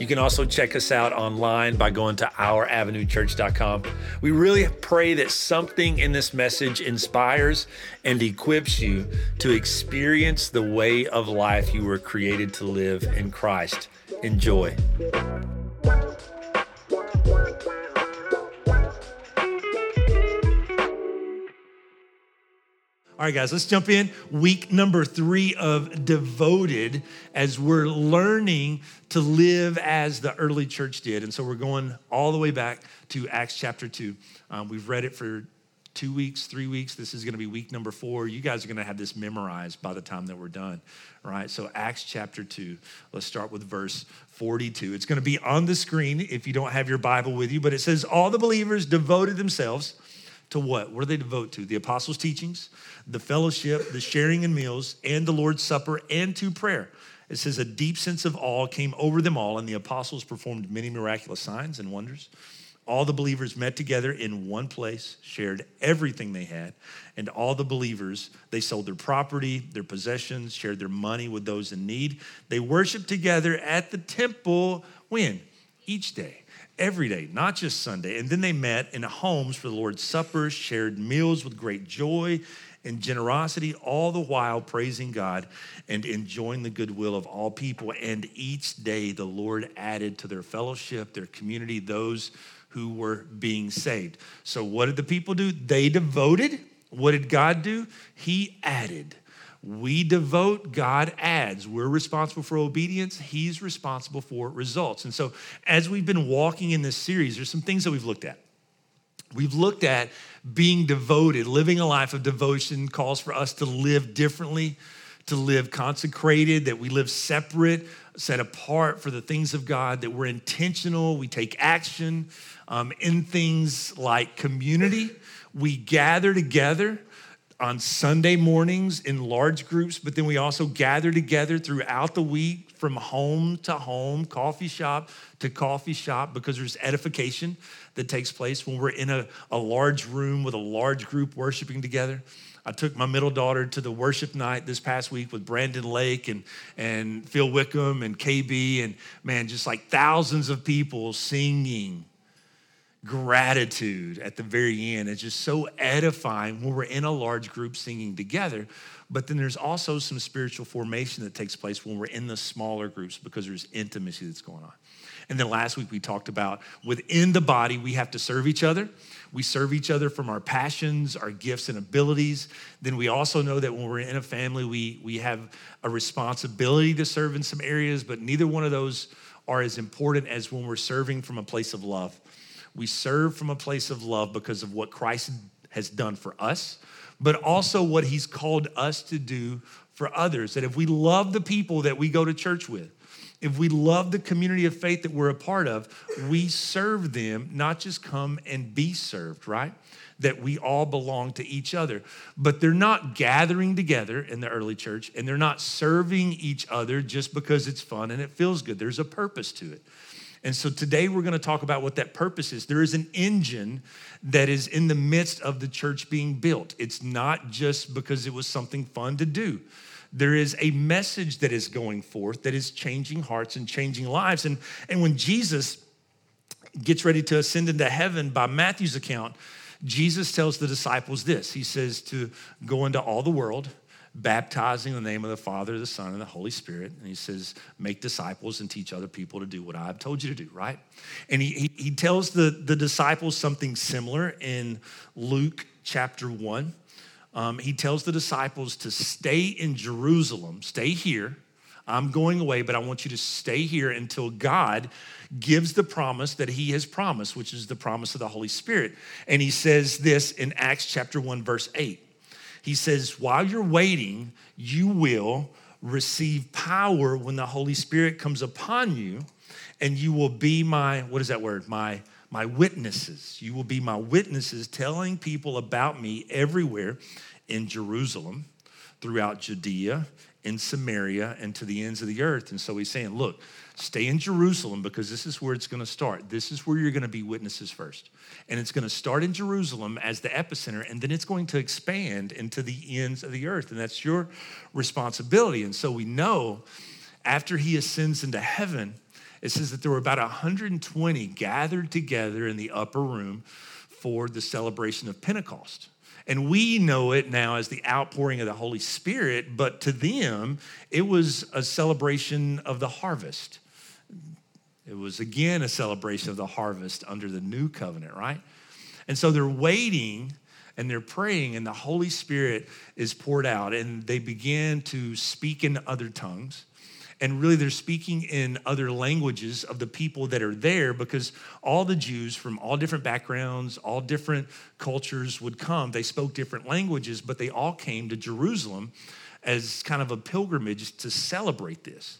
You can also check us out online by going to ouravenuechurch.com. We really pray that something in this message inspires and equips you to experience the way of life you were created to live in Christ. Enjoy. All right, guys, let's jump in. Week number three of Devoted as we're learning to live as the early church did. And so we're going all the way back to Acts chapter two. Um, we've read it for two weeks, three weeks. This is going to be week number four. You guys are going to have this memorized by the time that we're done. All right, so Acts chapter 2. Let's start with verse 42. It's going to be on the screen if you don't have your Bible with you, but it says, All the believers devoted themselves to what? What do they devote to? The apostles' teachings, the fellowship, the sharing in meals, and the Lord's Supper, and to prayer. It says a deep sense of awe came over them all, and the apostles performed many miraculous signs and wonders. All the believers met together in one place, shared everything they had, and all the believers, they sold their property, their possessions, shared their money with those in need. They worshiped together at the temple when? Each day every day, not just Sunday. And then they met in homes for the Lord's Supper, shared meals with great joy and generosity, all the while praising God and enjoying the goodwill of all people. And each day the Lord added to their fellowship, their community, those who were being saved. So, what did the people do? They devoted. What did God do? He added. We devote, God adds. We're responsible for obedience, He's responsible for results. And so, as we've been walking in this series, there's some things that we've looked at. We've looked at being devoted, living a life of devotion calls for us to live differently, to live consecrated, that we live separate, set apart for the things of God, that we're intentional, we take action um, in things like community. We gather together on Sunday mornings in large groups, but then we also gather together throughout the week from home to home, coffee shop to coffee shop, because there's edification that takes place when we're in a, a large room with a large group worshiping together. I took my middle daughter to the worship night this past week with Brandon Lake and, and Phil Wickham and KB, and man, just like thousands of people singing gratitude at the very end. It's just so edifying when we're in a large group singing together. But then there's also some spiritual formation that takes place when we're in the smaller groups because there's intimacy that's going on. And then last week we talked about within the body, we have to serve each other. We serve each other from our passions, our gifts, and abilities. Then we also know that when we're in a family, we, we have a responsibility to serve in some areas, but neither one of those are as important as when we're serving from a place of love. We serve from a place of love because of what Christ has done for us, but also what he's called us to do for others. That if we love the people that we go to church with, if we love the community of faith that we're a part of, we serve them, not just come and be served, right? That we all belong to each other. But they're not gathering together in the early church and they're not serving each other just because it's fun and it feels good. There's a purpose to it. And so today we're going to talk about what that purpose is. There is an engine that is in the midst of the church being built. It's not just because it was something fun to do. There is a message that is going forth that is changing hearts and changing lives. And, and when Jesus gets ready to ascend into heaven by Matthew's account, Jesus tells the disciples this He says to go into all the world baptizing in the name of the Father, the Son, and the Holy Spirit. And he says, make disciples and teach other people to do what I've told you to do, right? And he, he, he tells the, the disciples something similar in Luke chapter 1. Um, he tells the disciples to stay in Jerusalem, stay here. I'm going away, but I want you to stay here until God gives the promise that he has promised, which is the promise of the Holy Spirit. And he says this in Acts chapter 1, verse 8. He says, while you're waiting, you will receive power when the Holy Spirit comes upon you, and you will be my, what is that word? My my witnesses. You will be my witnesses, telling people about me everywhere in Jerusalem, throughout Judea, in Samaria, and to the ends of the earth. And so he's saying, look, stay in Jerusalem because this is where it's going to start. This is where you're going to be witnesses first. And it's going to start in Jerusalem as the epicenter, and then it's going to expand into the ends of the earth. And that's your responsibility. And so we know after he ascends into heaven, it says that there were about 120 gathered together in the upper room for the celebration of Pentecost. And we know it now as the outpouring of the Holy Spirit, but to them, it was a celebration of the harvest. It was again a celebration of the harvest under the new covenant, right? And so they're waiting and they're praying, and the Holy Spirit is poured out, and they begin to speak in other tongues and really they're speaking in other languages of the people that are there because all the Jews from all different backgrounds, all different cultures would come. They spoke different languages, but they all came to Jerusalem as kind of a pilgrimage to celebrate this.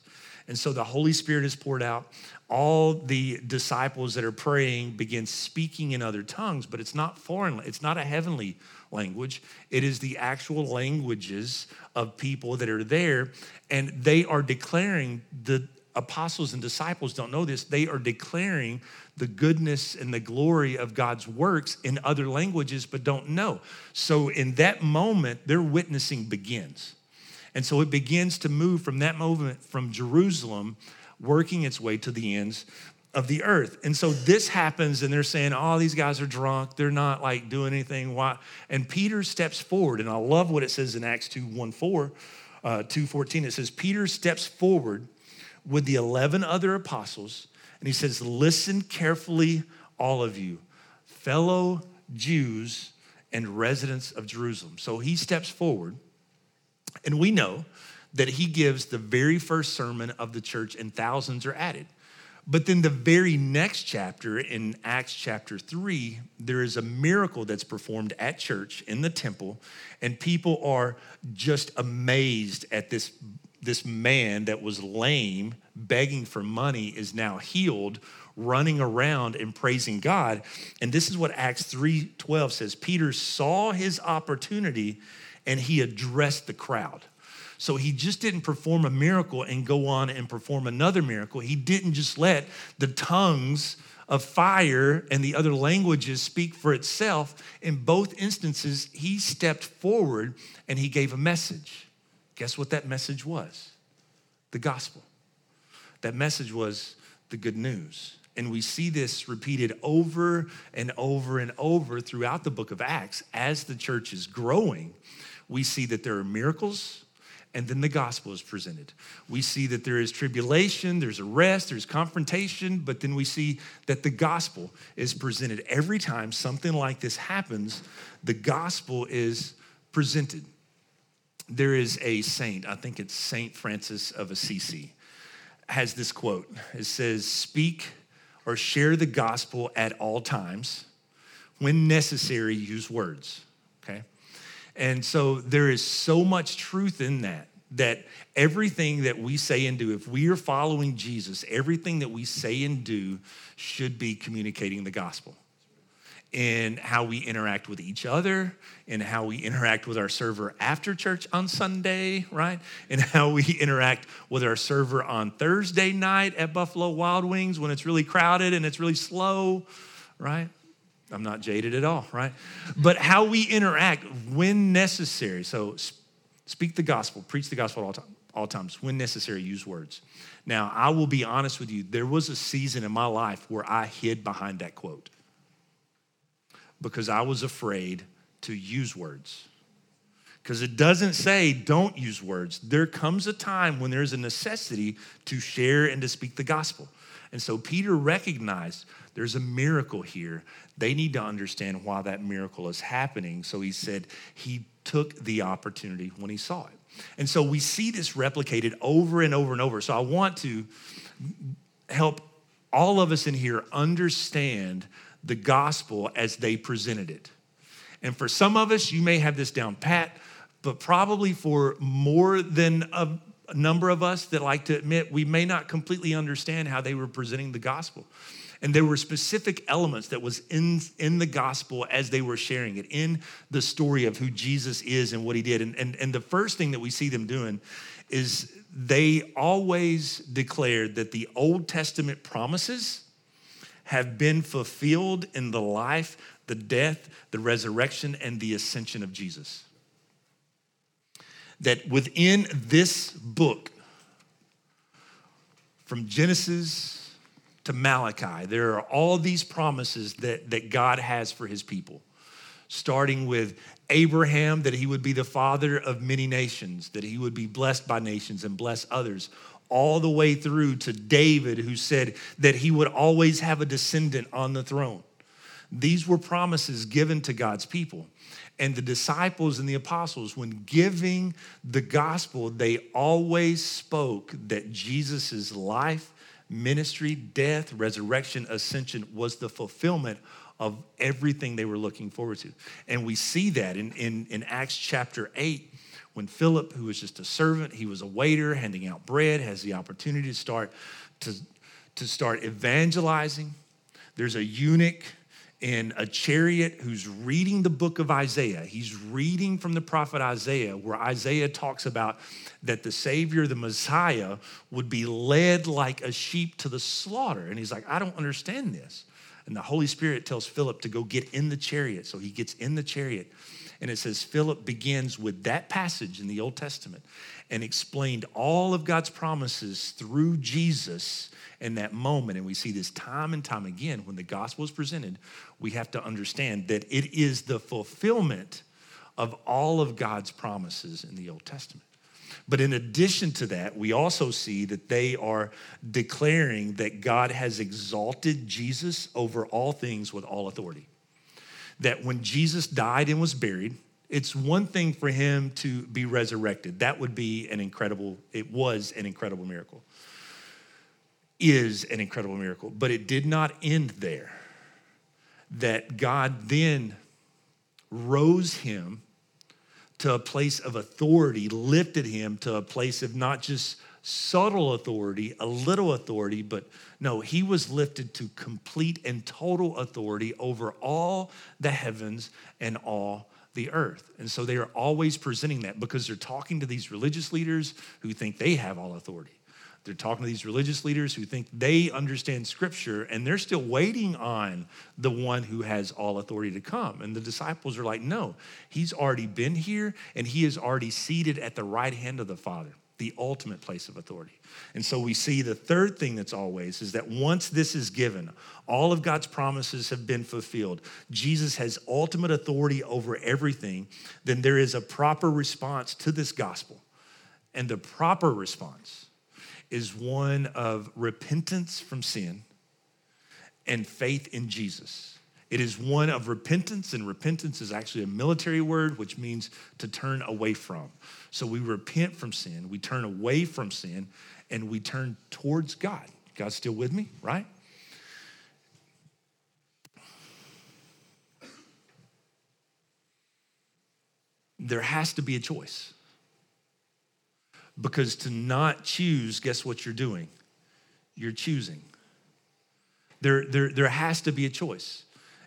And so the Holy Spirit is poured out. All the disciples that are praying begin speaking in other tongues, but it's not foreign, it's not a heavenly language. It is the actual languages of people that are there, and they are declaring the apostles and disciples don't know this. They are declaring the goodness and the glory of God's works in other languages, but don't know. So, in that moment, their witnessing begins. And so it begins to move from that moment from Jerusalem, working its way to the ends of the earth. And so this happens, and they're saying, Oh, these guys are drunk. They're not like doing anything. Why? And Peter steps forward, and I love what it says in Acts 2 1 4, uh, 2 14. It says, Peter steps forward with the 11 other apostles, and he says, Listen carefully, all of you, fellow Jews and residents of Jerusalem. So he steps forward, and we know that he gives the very first sermon of the church, and thousands are added. But then the very next chapter, in Acts chapter 3, there is a miracle that's performed at church in the temple, and people are just amazed at this, this man that was lame, begging for money, is now healed, running around and praising God. And this is what Acts 3:12 says. Peter saw his opportunity and he addressed the crowd. So he just didn't perform a miracle and go on and perform another miracle. He didn't just let the tongues of fire and the other languages speak for itself. In both instances, he stepped forward and he gave a message. Guess what that message was? The gospel. That message was the good news. And we see this repeated over and over and over throughout the book of Acts. As the church is growing, we see that there are miracles, and then the gospel is presented. We see that there is tribulation, there's arrest, there's confrontation, but then we see that the gospel is presented. Every time something like this happens, the gospel is presented. There is a saint, I think it's Saint Francis of Assisi, has this quote. It says, Speak or share the gospel at all times. When necessary, use words. And so there is so much truth in that that everything that we say and do, if we are following Jesus, everything that we say and do should be communicating the gospel in how we interact with each other, in how we interact with our server after church on Sunday, right? And how we interact with our server on Thursday night at Buffalo Wild Wings when it's really crowded and it's really slow, right? I'm not jaded at all, right? But how we interact when necessary. So speak the gospel, preach the gospel at all, time, all times. When necessary, use words. Now, I will be honest with you, there was a season in my life where I hid behind that quote because I was afraid to use words. Because it doesn't say don't use words. There comes a time when there's a necessity to share and to speak the gospel. And so Peter recognized there's a miracle here. They need to understand why that miracle is happening. So he said he took the opportunity when he saw it. And so we see this replicated over and over and over. So I want to help all of us in here understand the gospel as they presented it. And for some of us, you may have this down pat, but probably for more than a number of us that like to admit we may not completely understand how they were presenting the gospel. And there were specific elements that was in, in the gospel as they were sharing it, in the story of who Jesus is and what he did. And, and, and the first thing that we see them doing is they always declared that the Old Testament promises have been fulfilled in the life, the death, the resurrection, and the ascension of Jesus. That within this book, from Genesis to Malachi, there are all these promises that, that God has for his people, starting with Abraham, that he would be the father of many nations, that he would be blessed by nations and bless others, all the way through to David, who said that he would always have a descendant on the throne. These were promises given to God's people. And the disciples and the apostles, when giving the gospel, they always spoke that Jesus' life, ministry, death, resurrection, ascension was the fulfillment of everything they were looking forward to. And we see that in, in, in Acts chapter 8 when Philip, who was just a servant, he was a waiter handing out bread, has the opportunity to start to, to start evangelizing. There's a eunuch in a chariot who's reading the book of Isaiah. He's reading from the prophet Isaiah, where Isaiah talks about that the Savior, the Messiah, would be led like a sheep to the slaughter. And he's like, I don't understand this. And the Holy Spirit tells Philip to go get in the chariot. So he gets in the chariot. And it says Philip begins with that passage in the Old Testament and explained all of God's promises through Jesus in that moment. And we see this time and time again when the gospel is presented, we have to understand that it is the fulfillment of all of God's promises in the Old Testament. But in addition to that, we also see that they are declaring that God has exalted Jesus over all things with all authority. That when Jesus died and was buried, it's one thing for him to be resurrected. That would be an incredible, it was an incredible miracle. Is an incredible miracle. But it did not end there. That God then rose him to a place of authority, lifted him to a place of not just subtle authority, a little authority, but no, he was lifted to complete and total authority over all the heavens and all the earth. And so they are always presenting that because they're talking to these religious leaders who think they have all authority. They're talking to these religious leaders who think they understand scripture and they're still waiting on the one who has all authority to come. And the disciples are like, no, he's already been here and he is already seated at the right hand of the Father, the ultimate place of authority. And so we see the third thing that's always is that once this is given, all of God's promises have been fulfilled. Jesus has ultimate authority over everything, then there is a proper response to this gospel. And the proper response is one of repentance from sin and faith in Jesus. It is one of repentance, and repentance is actually a military word, which means to turn away from. So we repent from sin, we turn away from sin, and we turn towards God. God's still with me, right? There has to be a choice. Because to not choose, guess what you're doing? You're choosing. There, there, there has to be a choice.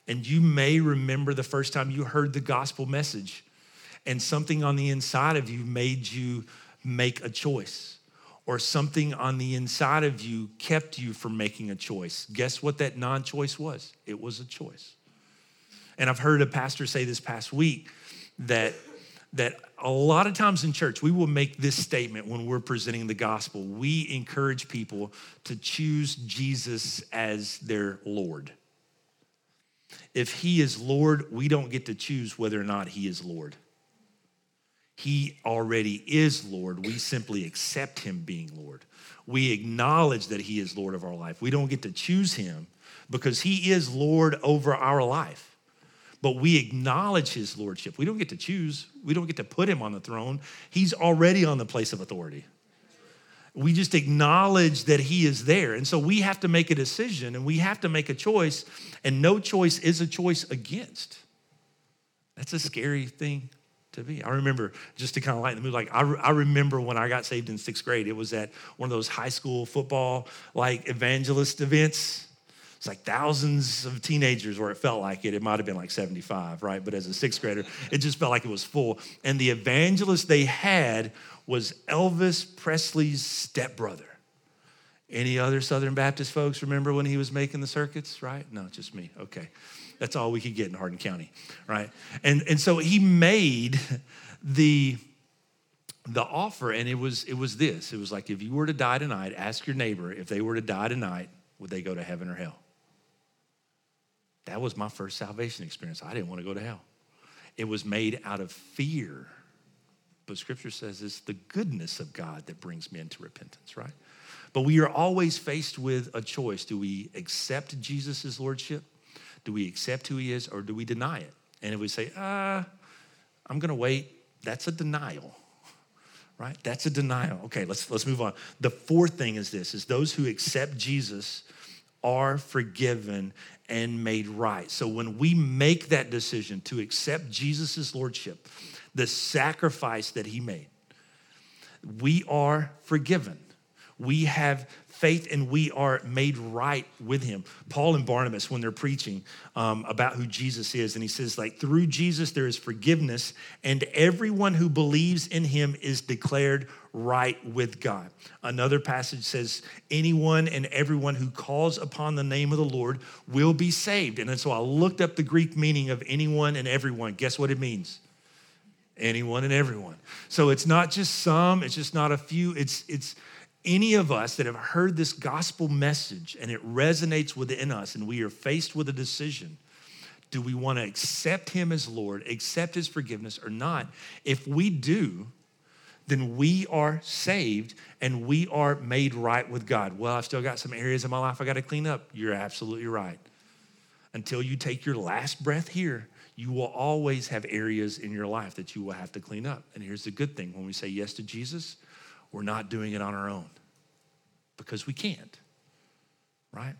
And you may remember the first time you heard the gospel message, and something on the inside of you made you make a choice, or something on the inside of you kept you from making a choice. Guess what that non choice was? It was a choice. And I've heard a pastor say this past week that that a lot of times in church, we will make this statement when we're presenting the gospel. We encourage people to choose Jesus as their Lord. If he is Lord, we don't get to choose whether or not he is Lord. He already is Lord. We simply accept him being Lord. We acknowledge that he is Lord of our life. We don't get to choose him because he is Lord over our life but we acknowledge his lordship. We don't get to choose, we don't get to put him on the throne. He's already on the place of authority. We just acknowledge that he is there. And so we have to make a decision and we have to make a choice, and no choice is a choice against. That's a scary thing to be. I remember, just to kind of lighten the mood, like I, re- I remember when I got saved in sixth grade, it was at one of those high school football like evangelist events. It's like thousands of teenagers, or it felt like it. It might have been like 75, right? But as a sixth grader, it just felt like it was full. And the evangelist they had was Elvis Presley's stepbrother. Any other Southern Baptist folks remember when he was making the circuits, right? No, just me. Okay. That's all we could get in Hardin County, right? And, and so he made the, the offer, and it was, it was this. It was like, if you were to die tonight, ask your neighbor if they were to die tonight, would they go to heaven or hell? That was my first salvation experience. I didn't want to go to hell. It was made out of fear. But scripture says it's the goodness of God that brings men to repentance, right? But we are always faced with a choice. Do we accept Jesus' lordship? Do we accept who he is or do we deny it? And if we say, uh, I'm gonna wait, that's a denial. Right? That's a denial. Okay, let's let's move on. The fourth thing is this is those who accept Jesus are forgiven and made right. So when we make that decision to accept Jesus' lordship, the sacrifice that he made, we are forgiven. We have faith and we are made right with him. Paul and Barnabas, when they're preaching um, about who Jesus is, and he says, like, through Jesus there is forgiveness, and everyone who believes in him is declared right with God. Another passage says, anyone and everyone who calls upon the name of the Lord will be saved. And so I looked up the Greek meaning of anyone and everyone. Guess what it means? Anyone and everyone. So it's not just some, it's just not a few, it's, it's, any of us that have heard this gospel message and it resonates within us and we are faced with a decision do we want to accept him as Lord, accept his forgiveness or not? If we do, then we are saved and we are made right with God. Well, I've still got some areas in my life I got to clean up. You're absolutely right. Until you take your last breath here, you will always have areas in your life that you will have to clean up. And here's the good thing when we say yes to Jesus, we're not doing it on our own because we can't, right?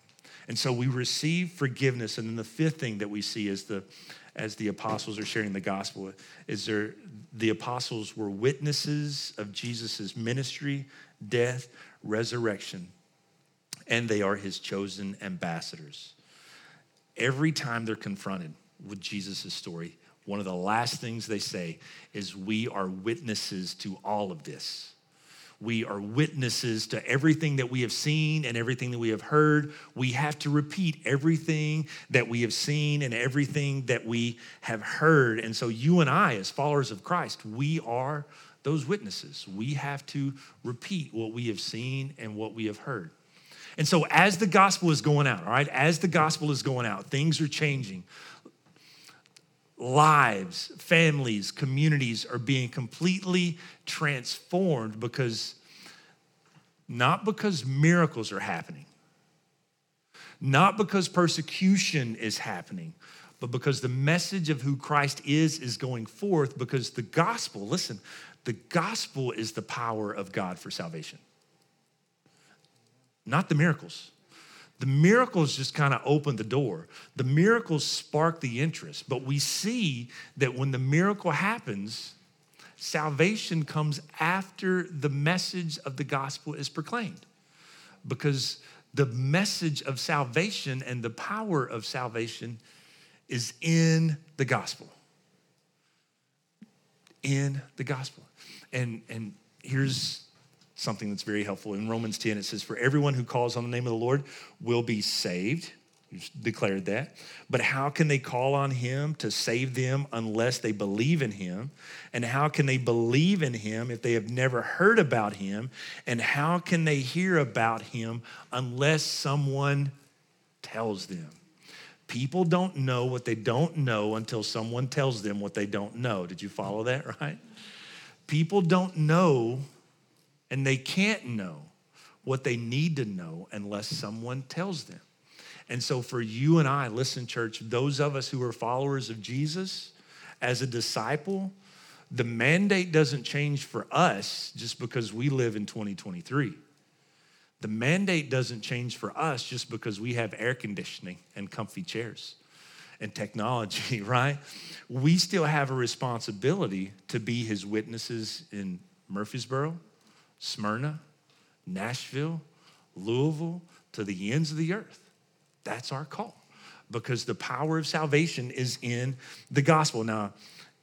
And so we receive forgiveness. And then the fifth thing that we see is the as the apostles are sharing the gospel is there the apostles were witnesses of Jesus' ministry, death, resurrection, and they are his chosen ambassadors. Every time they're confronted with Jesus' story, one of the last things they say is, We are witnesses to all of this. We are witnesses to everything that we have seen and everything that we have heard. We have to repeat everything that we have seen and everything that we have heard. And so, you and I, as followers of Christ, we are those witnesses. We have to repeat what we have seen and what we have heard. And so, as the gospel is going out, all right, as the gospel is going out, things are changing lives, families, communities are being completely transformed because not because miracles are happening, not because persecution is happening, but because the message of who Christ is is going forth because the gospel, listen, the gospel is the power of God for salvation. Not the miracles. The miracles just kind of open the door. The miracles spark the interest. But we see that when the miracle happens, salvation comes after the message of the gospel is proclaimed. Because the message of salvation and the power of salvation is in the gospel. In the gospel. And, and here's something that's very helpful. In Romans 10, it says, For everyone who calls on the name of the Lord will be saved. He's declared that. But how can they call on him to save them unless they believe in him? And how can they believe in him if they have never heard about him? And how can they hear about him unless someone tells them? People don't know what they don't know until someone tells them what they don't know. Did you follow that, right? People don't know and they can't know what they need to know unless someone tells them. And so, for you and I, listen, church, those of us who are followers of Jesus, as a disciple, the mandate doesn't change for us just because we live in 2023. The mandate doesn't change for us just because we have air conditioning and comfy chairs. and technology, right? We still have a responsibility to be his witnesses in Murfreesboro, Smyrna, Nashville, Louisville, to the ends of the earth. That's our call because the power of salvation is in the gospel. Now,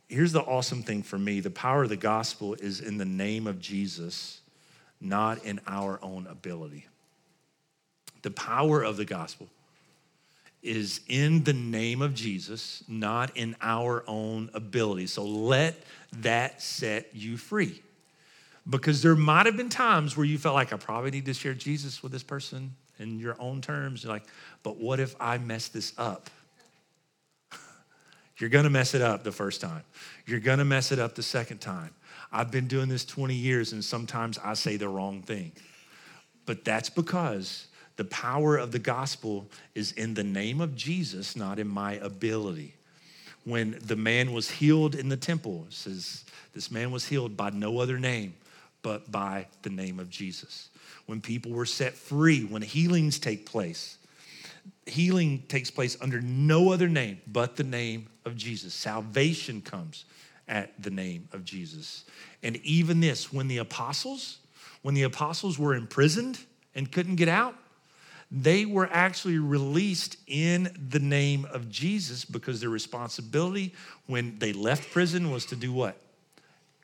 here's the awesome thing for me the power of the gospel is in the name of Jesus, not in our own ability. The power of the gospel is in the name of Jesus, not in our own ability. So let that set you free. Because there might have been times where you felt like I probably need to share Jesus with this person in your own terms. You're like, but what if I mess this up? You're gonna mess it up the first time. You're gonna mess it up the second time. I've been doing this 20 years and sometimes I say the wrong thing. But that's because the power of the gospel is in the name of Jesus, not in my ability. When the man was healed in the temple, says this man was healed by no other name but by the name of Jesus. When people were set free, when healings take place, healing takes place under no other name but the name of Jesus. Salvation comes at the name of Jesus. And even this, when the apostles, when the apostles were imprisoned and couldn't get out, they were actually released in the name of Jesus because their responsibility when they left prison was to do what?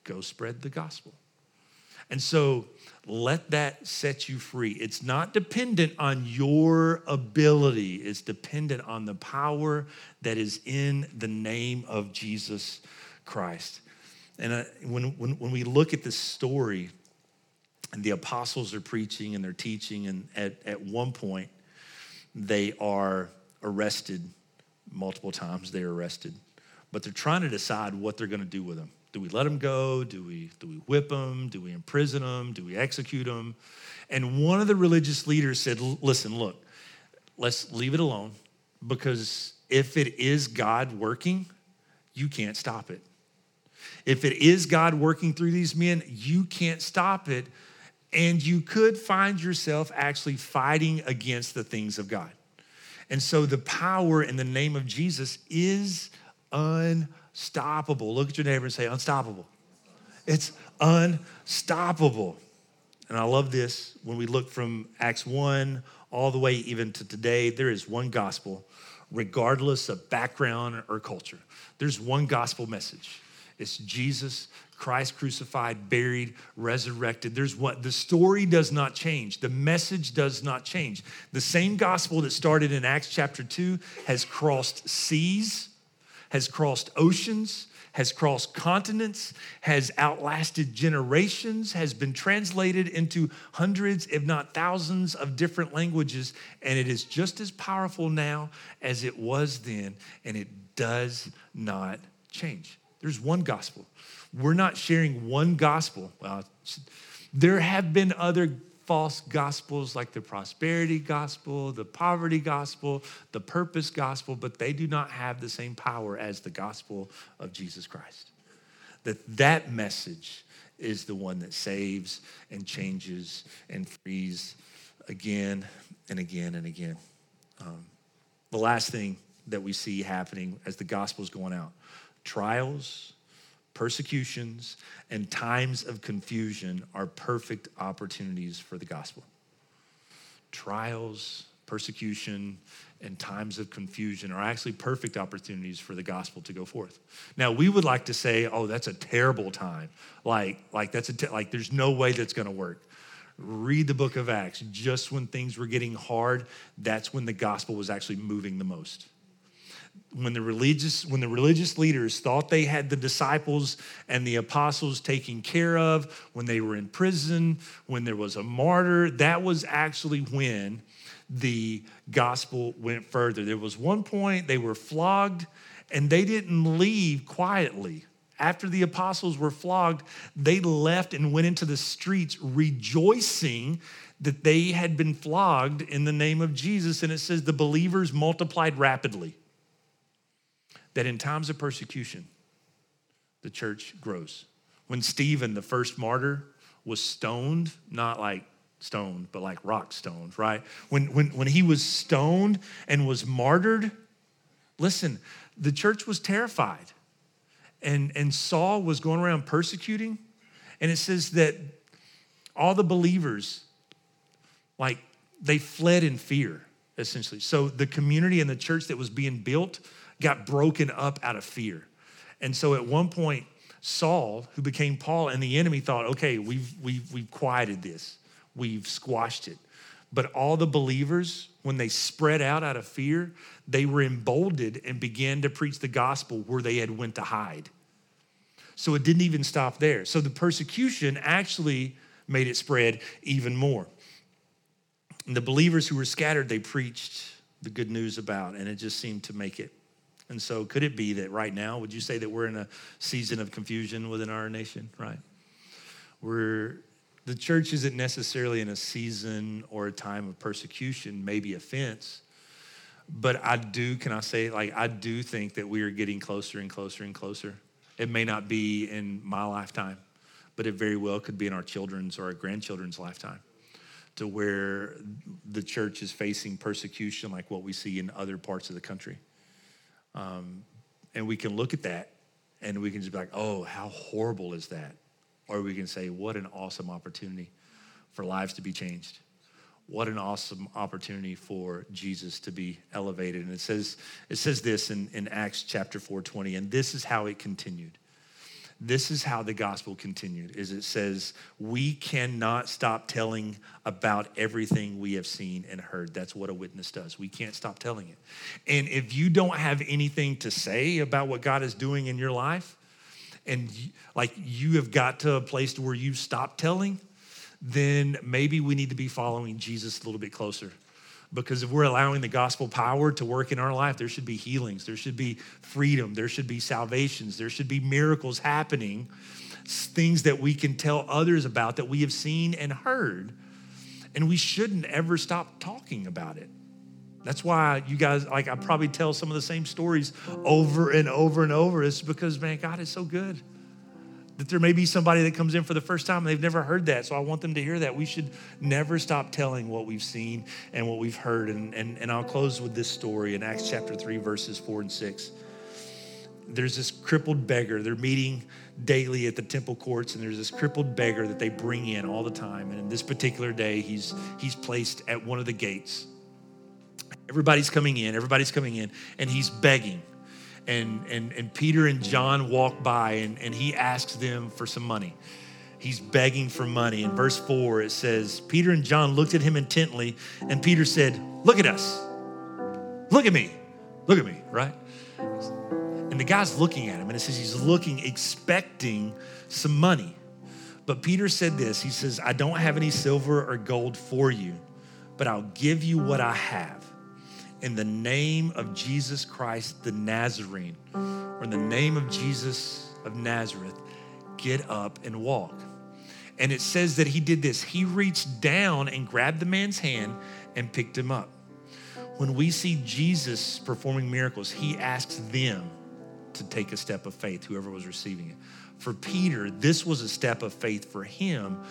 Go spread the gospel. And so let that set you free. It's not dependent on your ability, it's dependent on the power that is in the name of Jesus Christ. And uh, when, when, when we look at this story, and the apostles are preaching and they're teaching, and at, at one point, they are arrested multiple times. They're arrested, but they're trying to decide what they're going to do with them. Do we let them go? Do we, do we whip them? Do we imprison them? Do we execute them? And one of the religious leaders said, Listen, look, let's leave it alone because if it is God working, you can't stop it. If it is God working through these men, you can't stop it and you could find yourself actually fighting against the things of God. And so the power in the name of Jesus is unstoppable. Look at your neighbor and say, unstoppable. It's unstoppable. And I love this when we look from Acts 1 all the way even to today, there is one gospel, regardless of background or culture. There's one gospel message. It's Jesus Christ crucified, buried, resurrected. There's what the story does not change. The message does not change. The same gospel that started in Acts chapter 2 has crossed seas, has crossed oceans, has crossed continents, has outlasted generations, has been translated into hundreds, if not thousands, of different languages, and it is just as powerful now as it was then, and it does not change. There's one gospel. We're not sharing one gospel. Well, there have been other false gospels like the prosperity gospel, the poverty gospel, the purpose gospel, but they do not have the same power as the gospel of Jesus Christ. That that message is the one that saves and changes and frees again and again and again. Um, the last thing that we see happening as the gospel is going out trials persecutions, and times of confusion are perfect opportunities for the gospel. Trials, persecution, and times of confusion are actually perfect opportunities for the gospel to go forth. Now, we would like to say, "Oh, that's a terrible time." Like like that's a te- like there's no way that's going to work. Read the book of Acts. Just when things were getting hard, that's when the gospel was actually moving the most when the religious when the religious leaders thought they had the disciples and the apostles taken care of when they were in prison when there was a martyr that was actually when the gospel went further. There was one point they were flogged and they didn't leave quietly. After the apostles were flogged they left and went into the streets rejoicing that they had been flogged in the name of Jesus. And it says the believers multiplied rapidly that in times of persecution, the church grows. When Stephen, the first martyr, was stoned, not like stoned, but like rock stoned, right? When, when, when he was stoned and was martyred, Listen, the church was terrified, and, and Saul was going around persecuting. And it says that all the believers, like, they fled in fear, essentially. So the community and the church that was being built got broken up out of fear. And so at one point, Saul, who became Paul, and the enemy thought, okay, we've, we've, we've quieted this, we've squashed it. But all the believers, when they spread out out of fear, they were emboldened and began to preach the gospel where they had went to hide. So it didn't even stop there. So the persecution actually made it spread even more. And the believers who were scattered, they preached the good news about, and it just seemed to make it. And so, could it be that right now, would you say that we're in a season of confusion within our nation, right? We're, the church isn't necessarily in a season or a time of persecution, maybe offense, but I do, can I say, like, I do think that we are getting closer and closer and closer. It may not be in my lifetime, but it very well could be in our children's or our grandchildren's lifetime to where the church is facing persecution like what we see in other parts of the country. Um, and we can look at that and we can just be like, oh, how horrible is that? Or we can say, what an awesome opportunity for lives to be changed. What an awesome opportunity for Jesus to be elevated. And it says, it says this in, in Acts chapter 420, and this is how it continued this is how the gospel continued is it says we cannot stop telling about everything we have seen and heard. That's what a witness does. We can't stop telling it. And if you don't have anything to say about what god is doing in your life and like you have got to a place where you stop telling then maybe we need to be following jesus a little bit closer because if we're allowing the gospel power to work in our life, there should be healings, there should be freedom, there should be salvations, there should be miracles happening, things that we can tell others about that we have seen and heard. And we shouldn't ever stop talking about it. That's why you guys, like, I probably tell some of the same stories over and over and over. It's because, man, God is so good that there may be somebody that comes in for the first time and they've never heard that. So I want them to hear that. We should never stop telling what we've seen and what we've heard. And, and, and I'll close with this story in Acts chapter 3, verses 4 and 6. There's this crippled beggar. They're meeting daily at the temple courts, and there's this crippled beggar that they bring in all the time. And in this particular day, he's, he's placed at one of the gates. Everybody's coming in, everybody's coming in, and he's begging and, and, and Peter and John walk by and, and he asks them for some money. He's begging for money. In verse 4, it says, Peter and John looked at him intently, and Peter said, Look at us. Look at me. Look at me, right? And the guy's looking at him, and it says he's looking, expecting some money. But Peter said this He says, I don't have any silver or gold for you, but I'll give you what I have in the name of Jesus Christ the Nazarene, or in the name of Jesus of Nazareth, get up and walk. And it says that he did this. He reached down and grabbed the man's hand and picked him up. When we see Jesus performing miracles, he asks them to take a step of faith, whoever was receiving it. For Peter, this was a step of faith for him,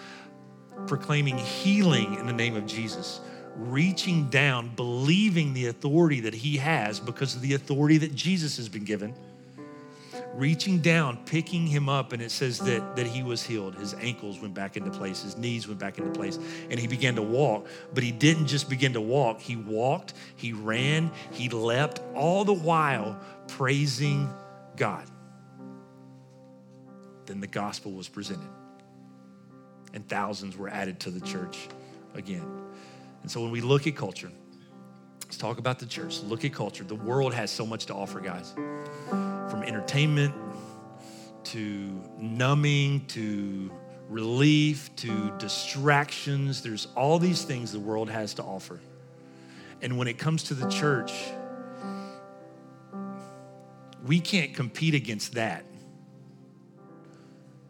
proclaiming healing in the name of Jesus reaching down, believing the authority that he has because of the authority that Jesus has been given. Reaching down, picking him up, and it says that, that he was healed. His ankles went back into place, his knees went back into place, and he began to walk. But he didn't just begin to walk, he walked, he ran, he leapt, all the while praising God. Then the gospel was presented, and thousands were added to the church again. And so when we look at culture, let's talk about the church. Look at culture. The world has so much to offer, guys. From entertainment to numbing to relief to distractions. There's all these things the world has to offer. And when it comes to the church, we can't compete against that.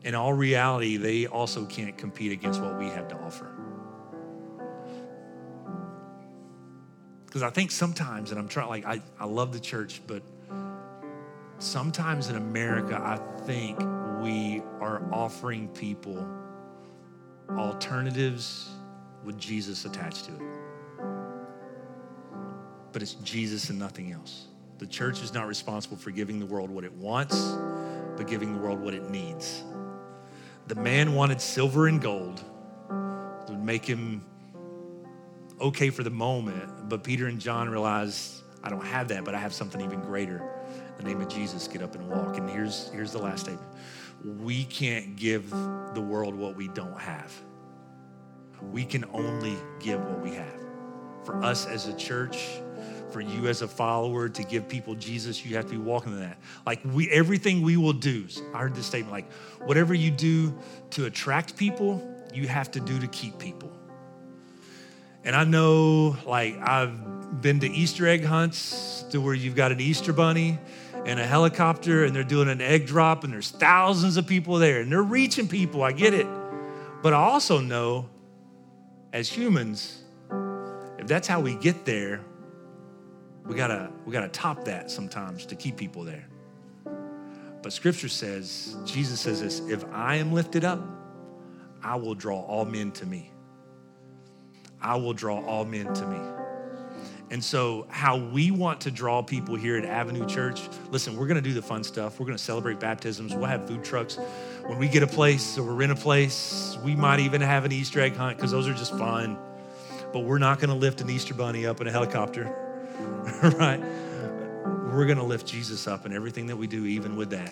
In all reality, they also can't compete against what we have to offer. Because I think sometimes, and I'm trying, like, I, I love the church, but sometimes in America, I think we are offering people alternatives with Jesus attached to it. But it's Jesus and nothing else. The church is not responsible for giving the world what it wants, but giving the world what it needs. The man wanted silver and gold that would make him okay for the moment, but Peter and John realized, I don't have that, but I have something even greater. In the name of Jesus, get up and walk. And here's, here's the last statement we can't give the world what we don't have. We can only give what we have. For us as a church, for you as a follower to give people Jesus, you have to be walking in that. Like we everything we will do. I heard this statement like whatever you do to attract people, you have to do to keep people. And I know like I've been to Easter egg hunts to where you've got an Easter bunny and a helicopter and they're doing an egg drop and there's thousands of people there and they're reaching people. I get it. But I also know as humans, if that's how we get there, we gotta we gotta top that sometimes to keep people there. But scripture says, Jesus says this, if I am lifted up, I will draw all men to me. I will draw all men to me. And so, how we want to draw people here at Avenue Church, listen, we're gonna do the fun stuff. We're gonna celebrate baptisms. We'll have food trucks. When we get a place or we're in a place, we might even have an Easter egg hunt because those are just fun. But we're not gonna lift an Easter bunny up in a helicopter, right? We're gonna lift Jesus up in everything that we do, even with that.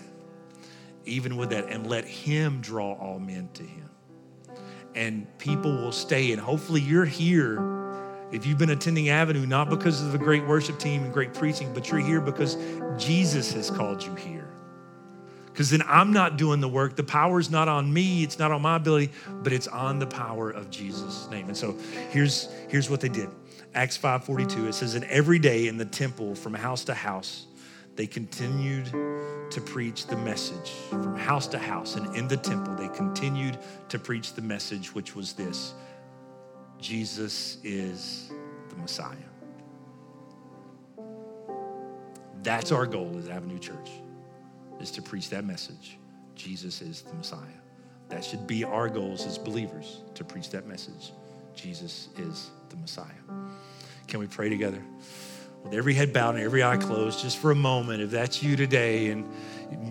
Even with that, and let Him draw all men to Him. And people will stay, and hopefully, you're here if you've been attending Avenue, not because of the great worship team and great preaching, but you're here because Jesus has called you here. Because then I'm not doing the work. The power's not on me, it's not on my ability, but it's on the power of Jesus' name. And so here's, here's what they did. Acts 5:42, it says, And every day in the temple, from house to house, they continued to preach the message. From house to house and in the temple, they continued to preach the message, which was this Jesus is the Messiah. That's our goal as Avenue Church, is to preach that message. Jesus is the Messiah. That should be our goals as believers, to preach that message. Jesus is the Messiah. Can we pray together? With every head bowed and every eye closed, just for a moment, if that's you today and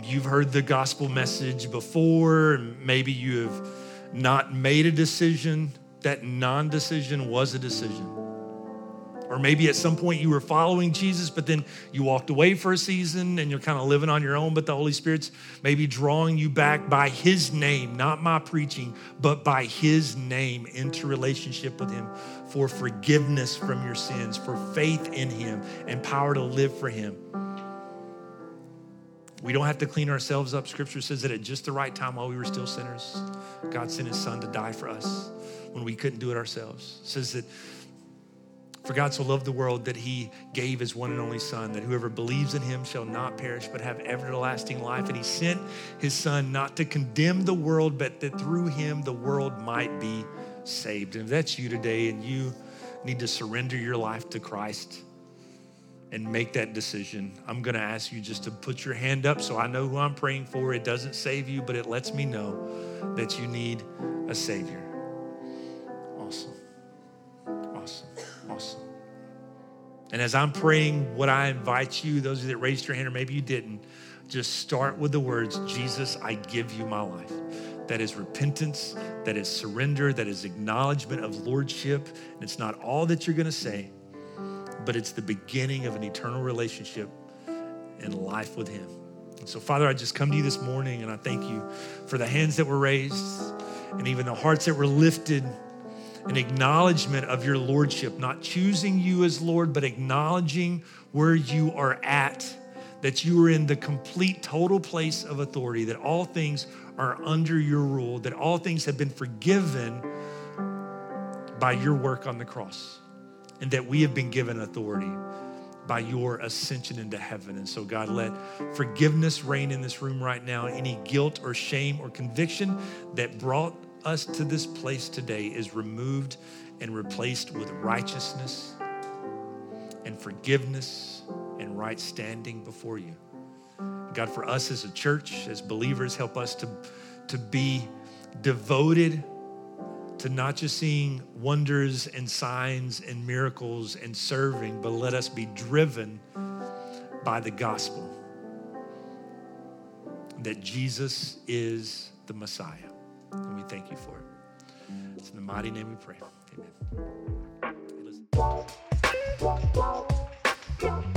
you've heard the gospel message before, and maybe you have not made a decision that non decision was a decision. Or maybe at some point you were following Jesus, but then you walked away for a season and you're kind of living on your own, but the Holy Spirit's maybe drawing you back by His name, not my preaching, but by His name into relationship with Him for forgiveness from your sins, for faith in Him, and power to live for Him. We don't have to clean ourselves up. Scripture says that at just the right time while we were still sinners, God sent His Son to die for us when we couldn't do it ourselves. It says that for God so loved the world that he gave his one and only Son, that whoever believes in him shall not perish but have everlasting life. And he sent his Son not to condemn the world, but that through him the world might be saved. And if that's you today and you need to surrender your life to Christ and make that decision, I'm going to ask you just to put your hand up so I know who I'm praying for. It doesn't save you, but it lets me know that you need a Savior. And as I'm praying, what I invite you, those of you that raised your hand, or maybe you didn't, just start with the words Jesus, I give you my life. That is repentance, that is surrender, that is acknowledgement of lordship. And it's not all that you're going to say, but it's the beginning of an eternal relationship and life with Him. And so, Father, I just come to you this morning and I thank you for the hands that were raised and even the hearts that were lifted an acknowledgement of your lordship, not choosing you as Lord, but acknowledging where you are at, that you are in the complete, total place of authority, that all things are under your rule, that all things have been forgiven by your work on the cross, and that we have been given authority by your ascension into heaven. And so, God, let forgiveness reign in this room right now. Any guilt or shame or conviction that brought us to this place today is removed and replaced with righteousness and forgiveness and right standing before you. God, for us as a church, as believers, help us to, to be devoted to not just seeing wonders and signs and miracles and serving, but let us be driven by the gospel that Jesus is the Messiah. And we thank you for it. It's in the mighty name we pray. Amen.